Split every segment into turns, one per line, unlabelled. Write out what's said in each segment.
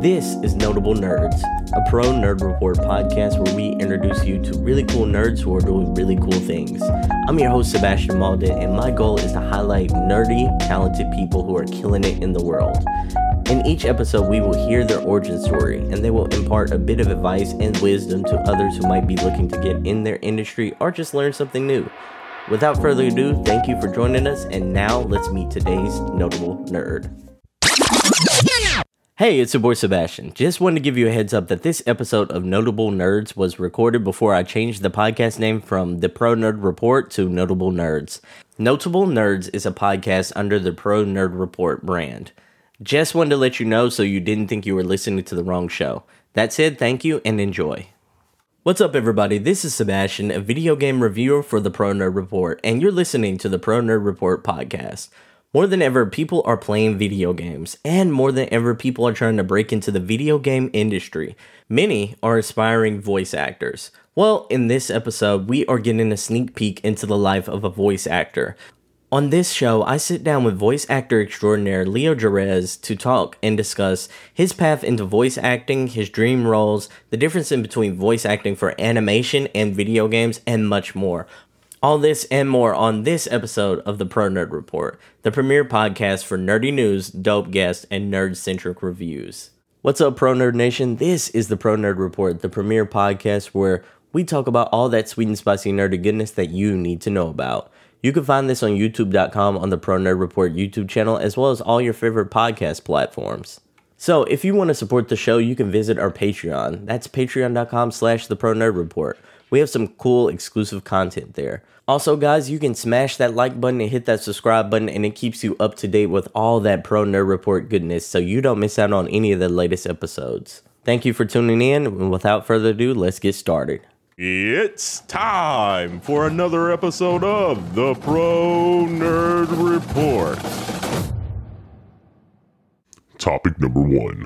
This is Notable Nerds, a pro nerd report podcast where we introduce you to really cool nerds who are doing really cool things. I'm your host, Sebastian Malden, and my goal is to highlight nerdy, talented people who are killing it in the world. In each episode, we will hear their origin story, and they will impart a bit of advice and wisdom to others who might be looking to get in their industry or just learn something new. Without further ado, thank you for joining us, and now let's meet today's notable nerd. Hey, it's your boy Sebastian. Just wanted to give you a heads up that this episode of Notable Nerds was recorded before I changed the podcast name from The Pro Nerd Report to Notable Nerds. Notable Nerds is a podcast under the Pro Nerd Report brand. Just wanted to let you know so you didn't think you were listening to the wrong show. That said, thank you and enjoy. What's up, everybody? This is Sebastian, a video game reviewer for the Pro Nerd Report, and you're listening to the Pro Nerd Report podcast. More than ever, people are playing video games, and more than ever, people are trying to break into the video game industry. Many are aspiring voice actors. Well, in this episode, we are getting a sneak peek into the life of a voice actor. On this show, I sit down with voice actor extraordinaire Leo Jerez to talk and discuss his path into voice acting, his dream roles, the difference in between voice acting for animation and video games, and much more. All this and more on this episode of the Pro Nerd Report, the premier podcast for nerdy news, dope guests, and nerd centric reviews. What's up, Pro Nerd Nation? This is the Pro Nerd Report, the premier podcast where we talk about all that sweet and spicy nerdy goodness that you need to know about. You can find this on youtube.com on the Pro Nerd Report YouTube channel, as well as all your favorite podcast platforms. So if you want to support the show, you can visit our Patreon. That's patreon.com slash the Pro Nerd Report. We have some cool exclusive content there. Also, guys, you can smash that like button and hit that subscribe button, and it keeps you up to date with all that Pro Nerd Report goodness so you don't miss out on any of the latest episodes. Thank you for tuning in, and without further ado, let's get started.
It's time for another episode of the Pro Nerd Report. Topic number one.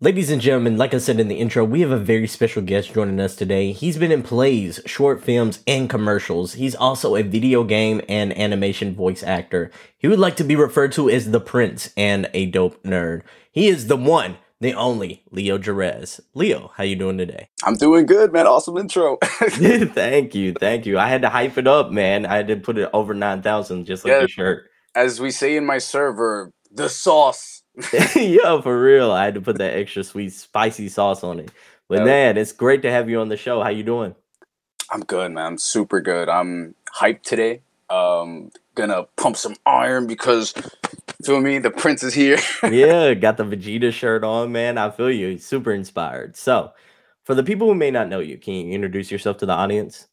Ladies and gentlemen, like I said in the intro, we have a very special guest joining us today. He's been in plays, short films, and commercials. He's also a video game and animation voice actor. He would like to be referred to as the Prince and a dope nerd. He is the one, the only Leo Jerez. Leo, how you doing today?
I'm doing good, man. Awesome intro.
thank you, thank you. I had to hype it up, man. I had to put it over nine thousand, just like
Yeah.
the shirt.
As we say in my server, the sauce.
Yo, for real. I had to put that extra sweet, spicy sauce on it. But
Yeah.
man, it's great to have you on the show. How you doing?
I'm good, man. I'm super good. I'm hyped today. Um, gonna pump some iron because, feel me, the prince is here.
yeah, got the Vegeta shirt on, man. I feel you. Super inspired. So, for the people who may not know you, can you introduce yourself to the audience?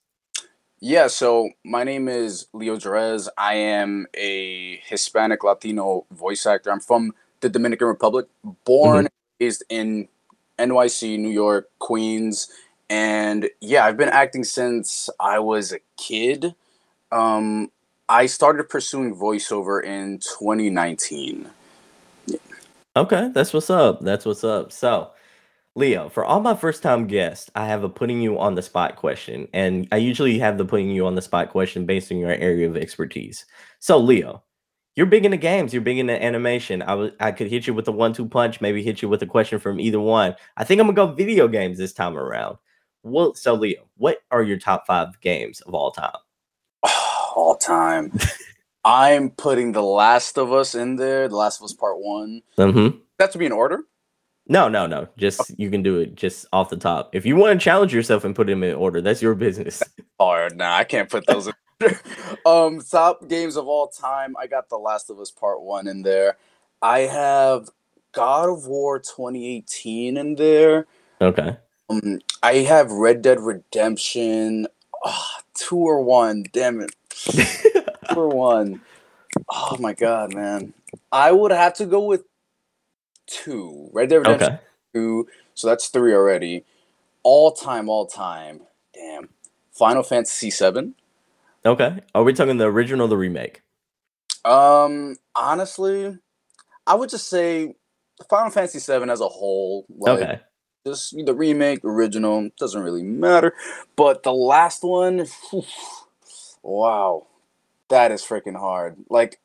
yeah. So my name is Leo Jerez. I am a Hispanic Latino voice actor. I'm from the Dominican Republic. Born is in NYC, New York, Queens, and yeah, I've been acting since I was a kid. Um, I started pursuing voiceover in 2019.
Okay, that's what's up. That's what's up. So, Leo, for all my first time guests, I have a putting you on the spot question. And I usually have the putting you on the spot question based on your area of expertise. So, Leo, you're big into games, you're big into animation. I was I could hit you with a one-two punch, maybe hit you with a question from either one. I think I'm gonna go video games this time around. Well, so Leo, what are your top five games of all time?
All time. I'm putting The Last of Us in there. The Last of Us Part One.
Mm-hmm.
That to be in order.
No, no, no. Just you can do it just off the top. If you want to challenge yourself and put them in order, that's your business.
Or nah, I can't put those in. order. um, top games of all time. I got The Last of Us Part One in there. I have God of War 2018 in there.
Okay.
Um, I have Red Dead Redemption. Ah, two or one. Damn it. Two or one. Oh my god, man. I would have to go with two. Red Dead Redemption
Okay.
two. So that's three already. All time, all time. Damn. Final Fantasy seven.
Okay. Are we talking the original or the remake?
Um, honestly, I would just say Final Fantasy seven as a whole. Like,
Okay.
Just the remake, original, doesn't really matter. But the last one, wow, that is freaking hard. Like,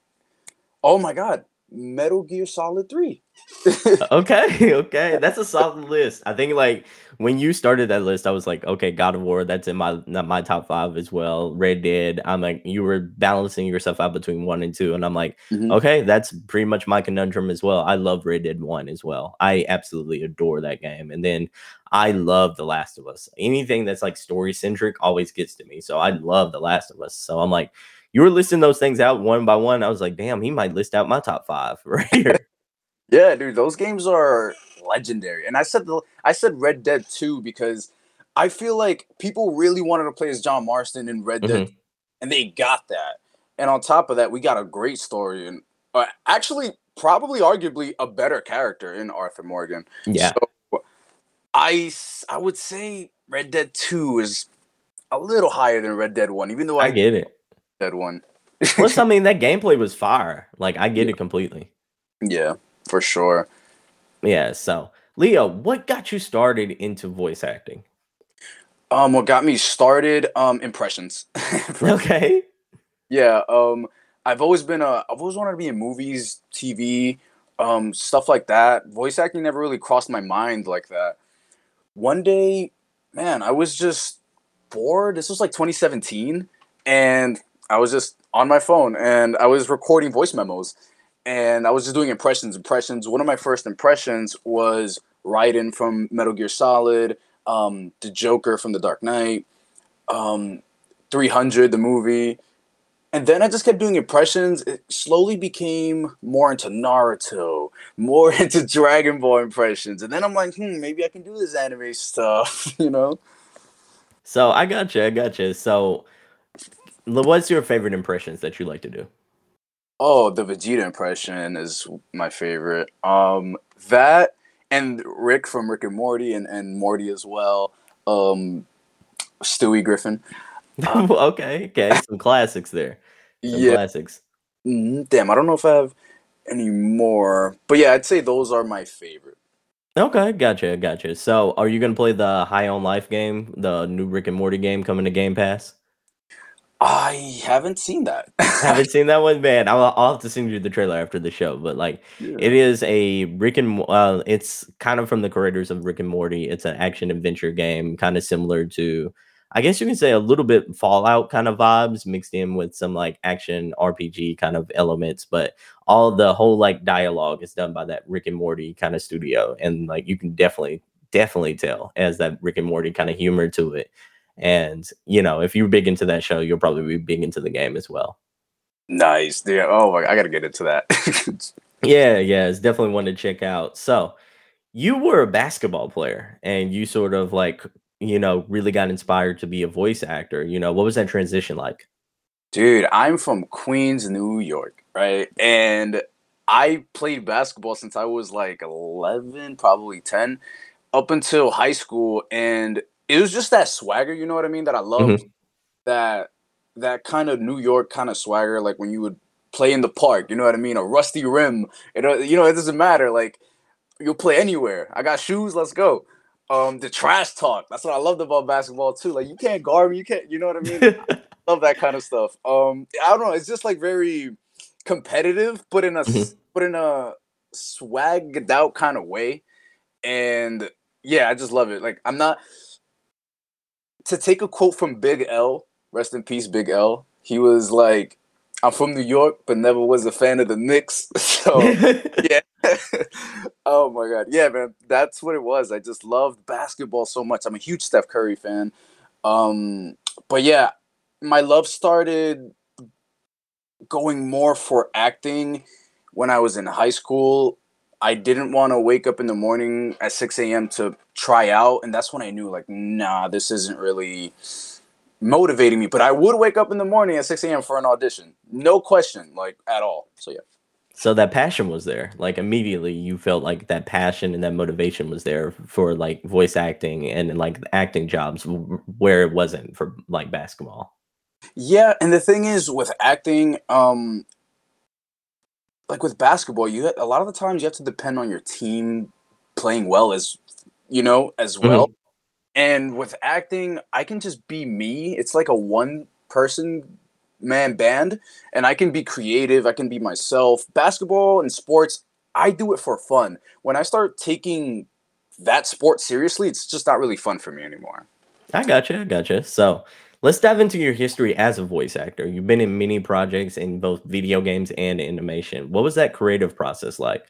oh my god, Metal Gear Solid 3.
okay, okay, that's a solid list. I think like when you started that list, I was like, okay, God of War, that's in my not my top five as well. Red Dead, I'm like, you were balancing yourself out between one and two, and I'm like,
Mhm.
okay, that's pretty much my conundrum as well. I love Red Dead One as well. I absolutely adore that game, and then I love The Last of Us. Anything that's like story centric always gets to me, so I love The Last of Us. So I'm like, you were listing those things out one by one. I was like, damn, he might list out my top five right here.
Yeah, dude, those games are legendary. And I said the I said Red Dead 2 because I feel like people really wanted to play as John Marston in Red Dead, and they got that. And on top of that, we got a great story and uh, actually probably arguably a better character in Arthur Morgan.
yeah.
So I I would say Red Dead 2 is a little higher than Red Dead 1, even though I,
I get it.
Dead 1.
Plus, I mean, that gameplay was fire. Like, I get it completely.
yeah, for sure.
Yeah. So, Leo, what got you started into voice acting?
Um, what got me started? Um, impressions.
Okay.
Yeah, um, I've always been a, I've always wanted to be in movies, TV, um, stuff like that. Voice acting never really crossed my mind like that. One day, man, I was just bored. This was like 2017, and I was just on my phone and I was recording voice memos, and I was just doing impressions. Impressions. One of my first impressions was Raiden from Metal Gear Solid, um, the Joker from The Dark Knight, um, 300, the movie and then I just kept doing impressions. It slowly became more into Naruto, more into Dragon Ball impressions, and then I'm like, hmm, maybe I can do this anime stuff, you know?
So, I gotcha. I gotcha. So, what's your favorite impressions that you like to do?
Oh, the Vegeta impression is my favorite. Um, that and Rick from Rick and Morty, and and Morty as well. Um, Stewie Griffin.
okay. Okay. Some classics there. Some
Yeah,
classics.
mm, damn, I don't know if I have any more, but yeah, I'd say those are my favorite.
Okay. Gotcha. Gotcha. So, are you going to play the High on Life game, the new Rick and Morty game coming to Game Pass?
I haven't seen that.
Haven't seen that one, man. I'll, I'll have to send you the trailer after the show. But like,
Yeah.
it is a Rick and uh, it's kind of from the creators of Rick and Morty. It's an action adventure game, kind of similar to, I guess you can say a little bit Fallout kind of vibes mixed in with some like action RPG kind of elements. But all the whole like dialogue is done by that Rick and Morty kind of studio, and like you can definitely definitely tell as that Rick and Morty kind of humor to it. And you know, if you're big into that show, you'll probably be big into the game as well.
Nice. Yeah. Oh my, I gotta get into that.
Yeah, yeah, it's definitely one to check out. So, you were a basketball player and you sort of like, you know, really got inspired to be a voice actor. You know, what was that transition like?
Dude, I'm from Queens, New York, right? And I played basketball since I was like 11, probably 10, up until high school. And it was just that swagger, you know what I mean? That I loved. That that kind of New York kind of swagger, like when you would play in the park, you know what I mean? A rusty rim. You know, you know, it doesn't matter. Like you'll play anywhere. I got shoes, let's go. Um, the trash talk. That's what I loved about basketball too. Like you can't guard me, you can't, you know what I mean? love that kind of stuff. Um, I don't know. It's just like very competitive, but in a
Mhm.
but in a swagged out kind of way. And yeah, I just love it. Like I'm not to take a quote from Big L. Rest in peace, Big L. He was like, "I'm from New York, but never was a fan of the Knicks." So yeah. oh my god. Yeah, man. That's what it was. I just loved basketball so much. I'm a huge Steph Curry fan. Um, but yeah, my love started going more for acting when I was in high school. I didn't want to wake up in the morning at 6 a.m. to try out. And that's when I knew, like, nah, this isn't really motivating me. But I would wake up in the morning at 6 a.m. for an audition. No question, like, at all. So, yeah.
so that passion was there. Like immediately you felt like that passion and that motivation was there for like voice acting and like acting jobs where it wasn't for like basketball.
Yeah, and the thing is with acting, um, like with basketball, you a lot of the times you have to depend on your team playing well as you know, as well. Mm-hmm. And with acting, I can just be me. It's like a one person man band, and I can be creative. I can be myself. Basketball and sports, I do it for fun. When I start taking that sport seriously, it's just not really fun for me anymore.
I gotcha. I gotcha. So let's dive into your history as a voice actor. You've been in many projects in both video games and animation. What was that creative process like?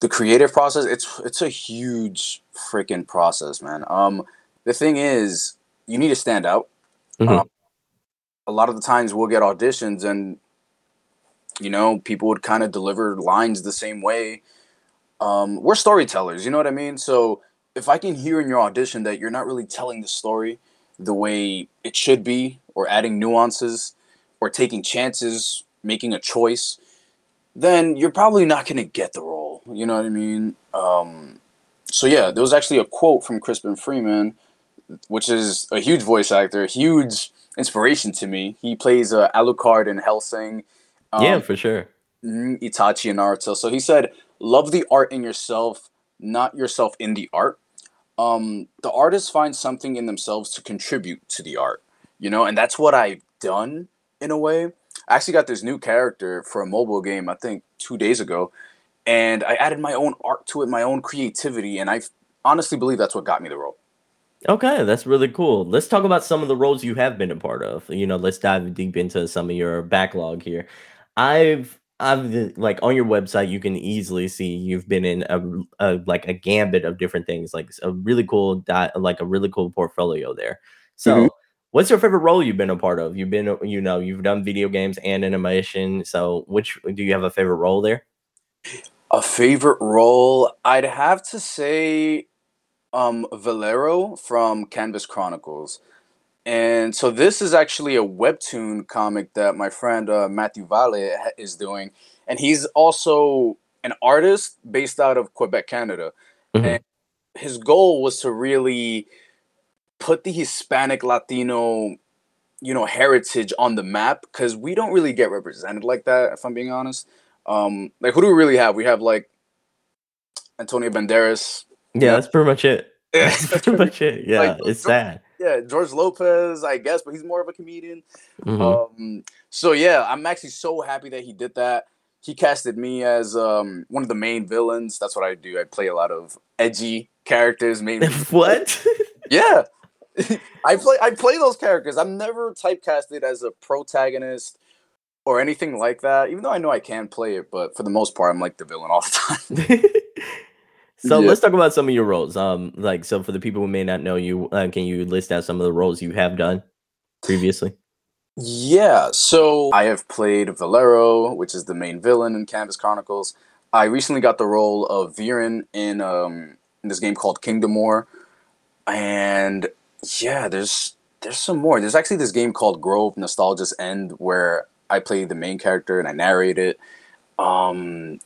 The creative process, it's it's a huge freaking process, man. Um, the thing is, you need to stand out.
Mhm.
Um, a lot of the times we'll get auditions and you know people would kind of deliver lines the same way um, we're storytellers you know what i mean so if i can hear in your audition that you're not really telling the story the way it should be or adding nuances or taking chances making a choice then you're probably not going to get the role you know what i mean um, so yeah there was actually a quote from crispin freeman which is a huge voice actor huge inspiration to me. He plays uh, Alucard in Hellsing. Um,
yeah, for sure.
mhm, Itachi in Naruto. So he said, "Love the art in yourself, not yourself in the art." Um, the artists find something in themselves to contribute to the art, you know, and that's what I've done in a way. I actually got this new character for a mobile game, I think two days ago, and I added my own art to it, my own creativity, and I honestly believe that's what got me the role.
Okay, that's really cool. Let's talk about some of the roles you have been a part of. You know, let's dive deep into some of your backlog here. I've I've like on your website you can easily see you've been in a, a like a gambit of different things, like a really cool di- like a really cool portfolio there. So,
Mhm.
what's your favorite role you've been a part of? You've been you know, you've done video games and animation. So, which do you have a favorite role there?
A favorite role, I'd have to say um Valero from Canvas Chronicles. And so this is actually a webtoon comic that my friend uh, Matthew Vale ha- is doing, and he's also an artist based out of Quebec, Canada.
Mhm.
And his goal was to really put the Hispanic Latino, you know, heritage on the map because we don't really get represented like that. If I'm being honest, um, like who do we really have? We have like Antonio Banderas.
Yeah,
Yeah.
that's pretty much it.
Yeah.
That's pretty much it. Yeah,
Like,
it's sad.
Yeah, George Lopez, I guess, but he's more of a comedian.
Mhm.
Um, so yeah, I'm actually so happy that he did that. He casted me as um, one of the main villains. That's what I do. I play a lot of edgy characters. Maybe
what?
yeah, I play I play those characters. I'm never typecasted as a protagonist or anything like that. Even though I know I can play it, but for the most part, I'm like the villain all the time.
So
Yeah.
let's talk about some of your roles. Um, like so for the people who may not know you, uh, can you list out some of the roles you have done previously?
Yeah, so I have played Valero, which is the main villain in Canvas Chronicles. I recently got the role of Viren in um in this game called Kingdom War. And yeah, there's there's some more. There's actually this game called Grove Nostalgia's End where I play the main character and I narrate it. Um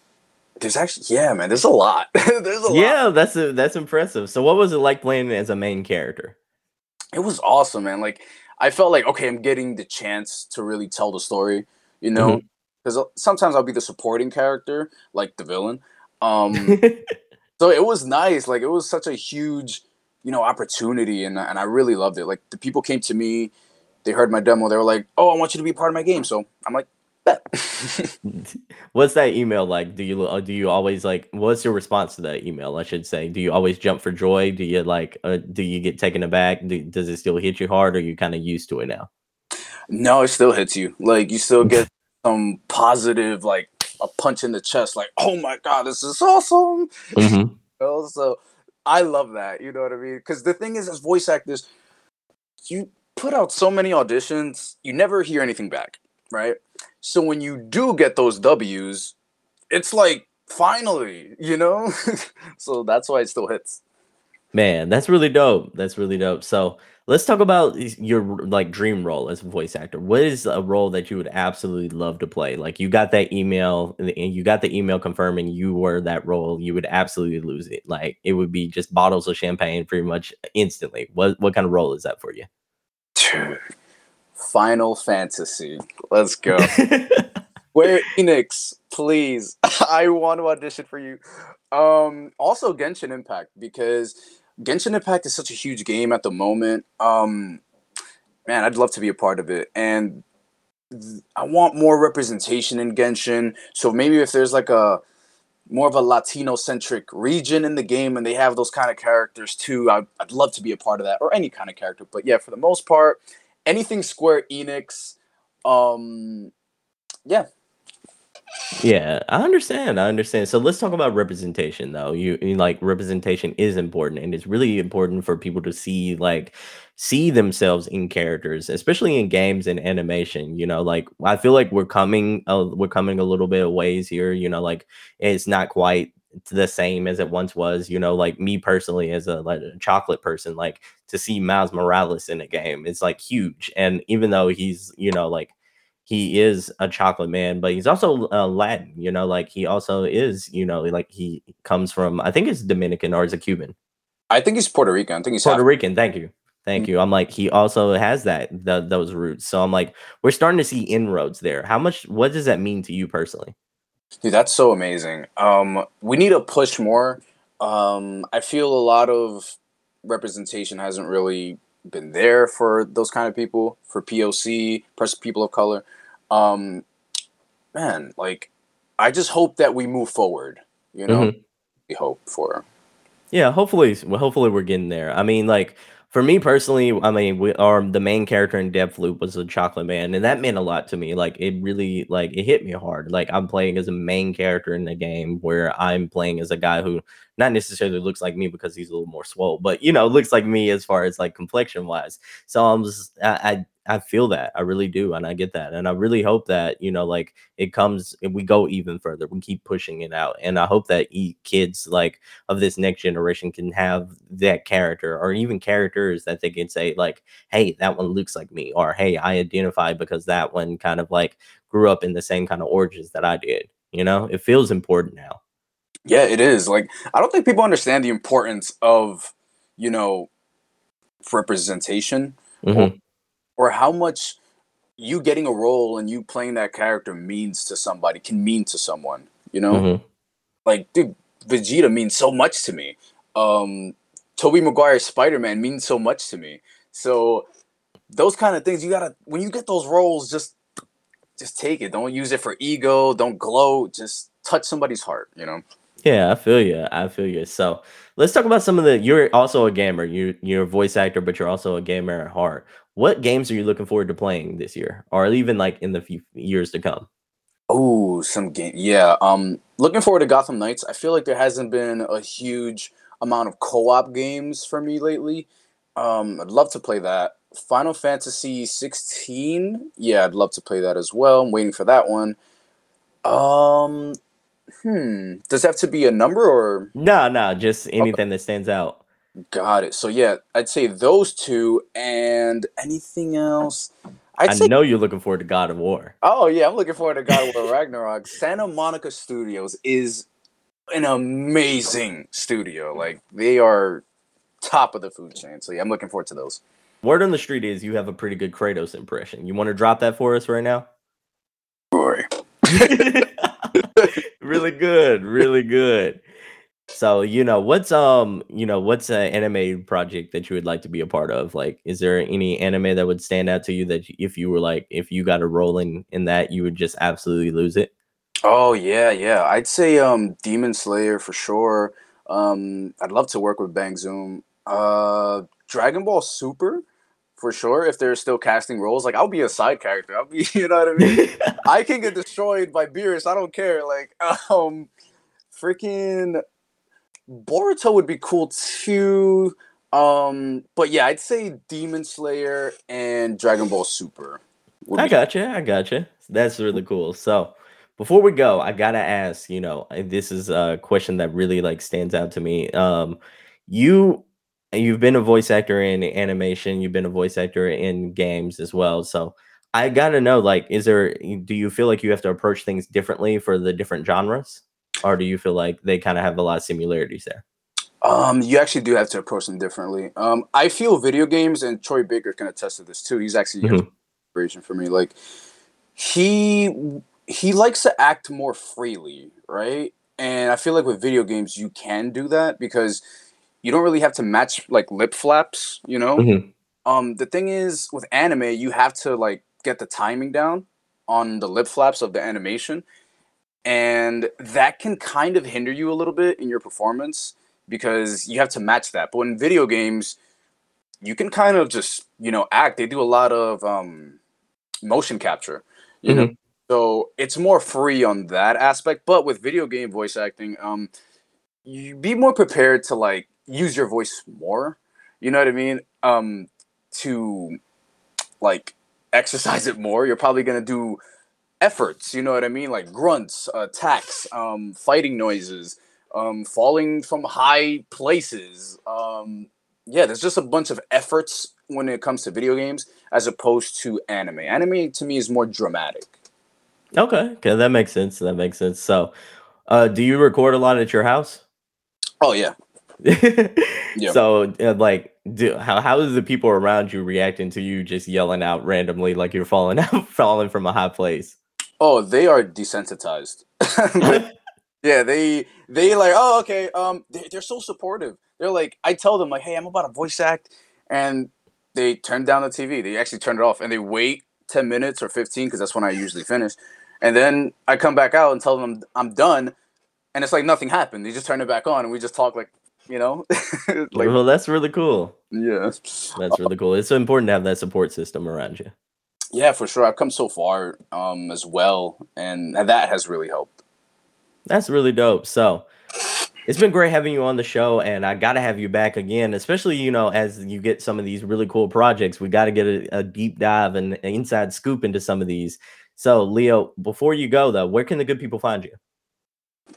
there's actually yeah, man, there's a lot. there's a lot.
Yeah, that's a, that's impressive. So what was it like playing as a main character?
it was awesome, man. Like I felt like okay, I'm getting the chance to really tell the story, you know, because sometimes I'll be the supporting character, like the villain. Um, so it was nice. Like it was such a huge, you know, opportunity, and and I really loved it. Like the people came to me, they heard my demo, they were like, "Oh, I want you to be part of my game." So I'm like.
what's that email like? Do you uh, do you always like? What's your response to that email? I should say. Do you always jump for joy? Do you like? Uh, do you get taken aback? Do, does it still hit you hard? Or are you kind of used to it now?
no, it still hits you. Like you still get some positive, like a punch in the chest. Like, oh my god, this is awesome.
Mhm.
know? So I love that. You know what I mean? Because the thing is, as voice actors, you put out so many auditions, you never hear anything back, right? So when you do get those W's, it's like finally, you know. so that's why it still hits.
Man, that's really dope. That's really dope. So let's talk about your like dream role as a voice actor. What is a role that you would absolutely love to play? Like you got that email and you got the email confirming you were that role. You would absolutely lose it. Like it would be just bottles of champagne pretty much instantly. What what kind of role is that for you?
Final Fantasy. Let's go. Square Enix, please. I want to audition for you. Um, also Genshin Impact because Genshin Impact is such a huge game at the moment. Um, man, I'd love to be a part of it, and th- I want more representation in Genshin. So maybe if there's like a more of a Latino centric region in the game and they have those kind of characters too, I'd, I'd love to be a part of that or any kind of character. But yeah, for the most part, anything Square Enix, um, yeah,
Yeah, I understand. I understand. So let's talk about representation though. You, you like representation is important and it's really important for people to see like see themselves in characters, especially in games and animation. You know, like I feel like we're coming uh, we're coming a little bit of ways here, you know, like it's not quite the same as it once was, you know, like me personally as a like a chocolate person, like to see Miles Morales in a game, it's like huge. And even though he's, you know, like he is a chocolate man, but he's also uh, Latin. You know, like he also is. You know, like he comes from. I think it's Dominican or is it Cuban?
I think he's Puerto Rican. I think he's
Puerto
half-
Rican. Thank you, thank
Mm.
you. I'm like he also has that the, those roots. So I'm like we're starting to see inroads there. How much? What does that mean to you personally?
Dude, that's so amazing. Um, we need to push more. Um, I feel a lot of representation hasn't really been there for those kind of people, for POC, people of color. Um, man, like, I just hope that we move forward. You know,
Mhm.
we hope for.
Yeah, hopefully, well, hopefully we're getting there. I mean, like for me personally, I mean, we are the main character in Deathloop was a chocolate man, and that meant a lot to me. Like it really, like it hit me hard. Like I'm playing as a main character in the game where I'm playing as a guy who not necessarily looks like me because he's a little more swole, but you know, looks like me as far as like complexion wise. So I'm just, I, I I feel that I really do, and I get that, and I really hope that you know, like it comes, we go even further. We keep pushing it out, and I hope that kids like of this next generation can have that character, or even characters that they can say like, "Hey, that one looks like me," or "Hey, I identify because that one kind of like grew up in the same kind of origins that I did." You know, it feels important now.
Yeah, it is. Like, I don't think people understand the importance of, you know, representation
Mhm.
or how much you getting a role and you playing that character means to somebody, can mean to someone, you know?
Mhm.
Like, dude, Vegeta means so much to me. Um, Tobey Maguire's Spider Man means so much to me. So, those kind of things, you gotta, when you get those roles, just, just take it. Don't use it for ego. Don't gloat. Just touch somebody's heart, you know?
Yeah, I feel you. I feel you. So let's talk about some of the. You're also a gamer. You you're a voice actor, but you're also a gamer at heart. What games are you looking forward to playing this year, or even like in the few years to come?
Oh, some game. Yeah. Um, looking forward to Gotham Knights. I feel like there hasn't been a huge amount of co-op games for me lately. Um, I'd love to play that. Final Fantasy 16. Yeah, I'd love to play that as well. I'm waiting for that one. Um, hmm. Does it have to be a number or
No, no, just anything that stands out.
got it? So yeah, I'd say those two and anything else. I'd
I
say
know you're looking forward to God of War.
Oh yeah, I'm looking forward to God of War Ragnarok. Santa Monica Studios is an amazing studio. Like they are top of the food chain. So yeah, I'm looking forward to those.
Word on the street is you have a pretty good Kratos impression. You want to drop that for us right now?
Rory.
really good, really good. So, you know, what's um, you know, what's an anime project that you would like to be a part of? Like, is there any anime that would stand out to you that if you were like, if you got a role in in that, you would just absolutely lose it?
Oh yeah, yeah. I'd say um Demon Slayer for sure. Um I'd love to work with Bang Zoom. Uh Dragon Ball Super for sure. If they're still casting roles, like I'll be a side character. I'll be you know what I mean? I can get destroyed by Beerus. I don't care. Like, um, freaking Boruto would be cool too. Um, but yeah, I'd say Demon Slayer and Dragon Ball Super.
I gotcha. I gotcha. That's really cool. So before we go, I gotta ask, you know, this is a question that really like stands out to me. Um, you you've been a voice actor in animation, you've been a voice actor in games as well. So I gotta know, like, is there do you feel like you have to approach things differently for the different genres? Or do you feel like they kind of have a lot of similarities there?
Um, you actually do have to approach them differently. Um, I feel video games, and Troy Baker can attest to this too. He's actually
Mhm.
inspiration for me. Like he he likes to act more freely, right? and I feel like with video games you can do that because you don't really have to match like lip flaps, you know.
Mhm.
Um, the thing is with anime, you have to like get the timing down on the lip flaps of the animation, and that can kind of hinder you a little bit in your performance because you have to match that. But in video games, you can kind of just you know act. They do a lot of um, motion capture, you know. So it's more free on that aspect. But with video game voice acting, um, you be more prepared to like use your voice more. You know what I mean? Um, to like exercise it more. You're probably gonna do efforts. You know what I mean? Like grunts, attacks, um, fighting noises, um, falling from high places. Um, yeah, there's just a bunch of efforts when it comes to video games as opposed to anime. Anime to me is more dramatic.
Okay, okay, that makes sense. That makes sense. So, uh, do you record a lot at your house?
Oh yeah.
So, uh, like, do how how is the people around you reacting to you just yelling out randomly like you're falling out, falling from a high place?
Oh, they are desensitized. yeah, they they like, oh, okay. Um, they, they're so supportive. They're like, I tell them like, hey, I'm about to voice act, and they turn down the TV. They actually turn it off, and they wait ten minutes or fifteen because that's when I usually finish, and then I come back out and tell them I'm done, and it's like nothing happened. They just turn it back on, and we just talk like, you know, like
well, that's really cool.
yeah.
That's really cool. It's so important to have that support system around you.
Yeah, for sure. I've come so far um, as well, and that has really helped.
That's really dope. So, it's been great having you on the show, and I got to have you back again, especially you know as you get some of these really cool projects. We got to get a, a deep dive and an inside scoop into some of these. So, Leo, before you go though, where can the good people find you?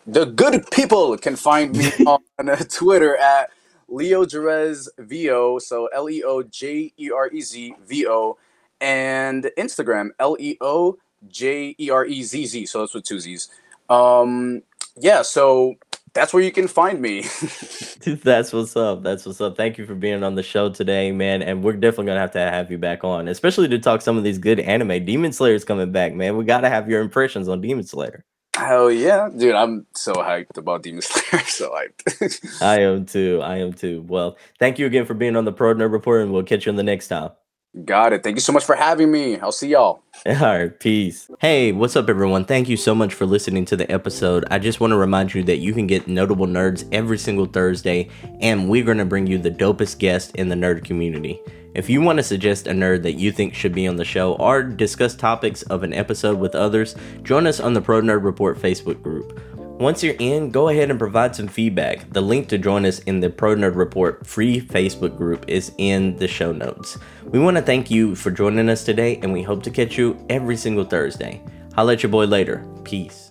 The good people can find me on Twitter at Leo Jerez VO, so L E O J E R E Z V O, and Instagram L E O J E R E Z Z, so that's with two Z's. Um, yeah, so that's where you can find me.
That's what's up. That's what's up. Thank you for being on the show today, man. And we're definitely gonna have to have you back on, especially to talk some of these good anime. Demon Slayer's coming back, man. We gotta have your impressions on Demon Slayer.
Hell yeah, dude! I'm so hyped about Demon Slayer. So hyped.
I am too. I am too. Well, thank you again for being on the Pro Nerd Report, and we'll catch you in the next time.
Got it. Thank you so much for having me. I'll see y'all.
All right, peace. Hey, what's up, everyone? Thank you so much for listening to the episode. I just want to remind you that you can get Notable Nerds every single Thursday, and we're going to bring you the dopest guest in the nerd community. If you want to suggest a nerd that you think should be on the show or discuss topics of an episode with others, join us on the Pro Nerd Report Facebook group. Once you're in, go ahead and provide some feedback. The link to join us in the Pro Nerd Report free Facebook group is in the show notes. We want to thank you for joining us today, and we hope to catch you every single Thursday. I'll let your boy later. Peace.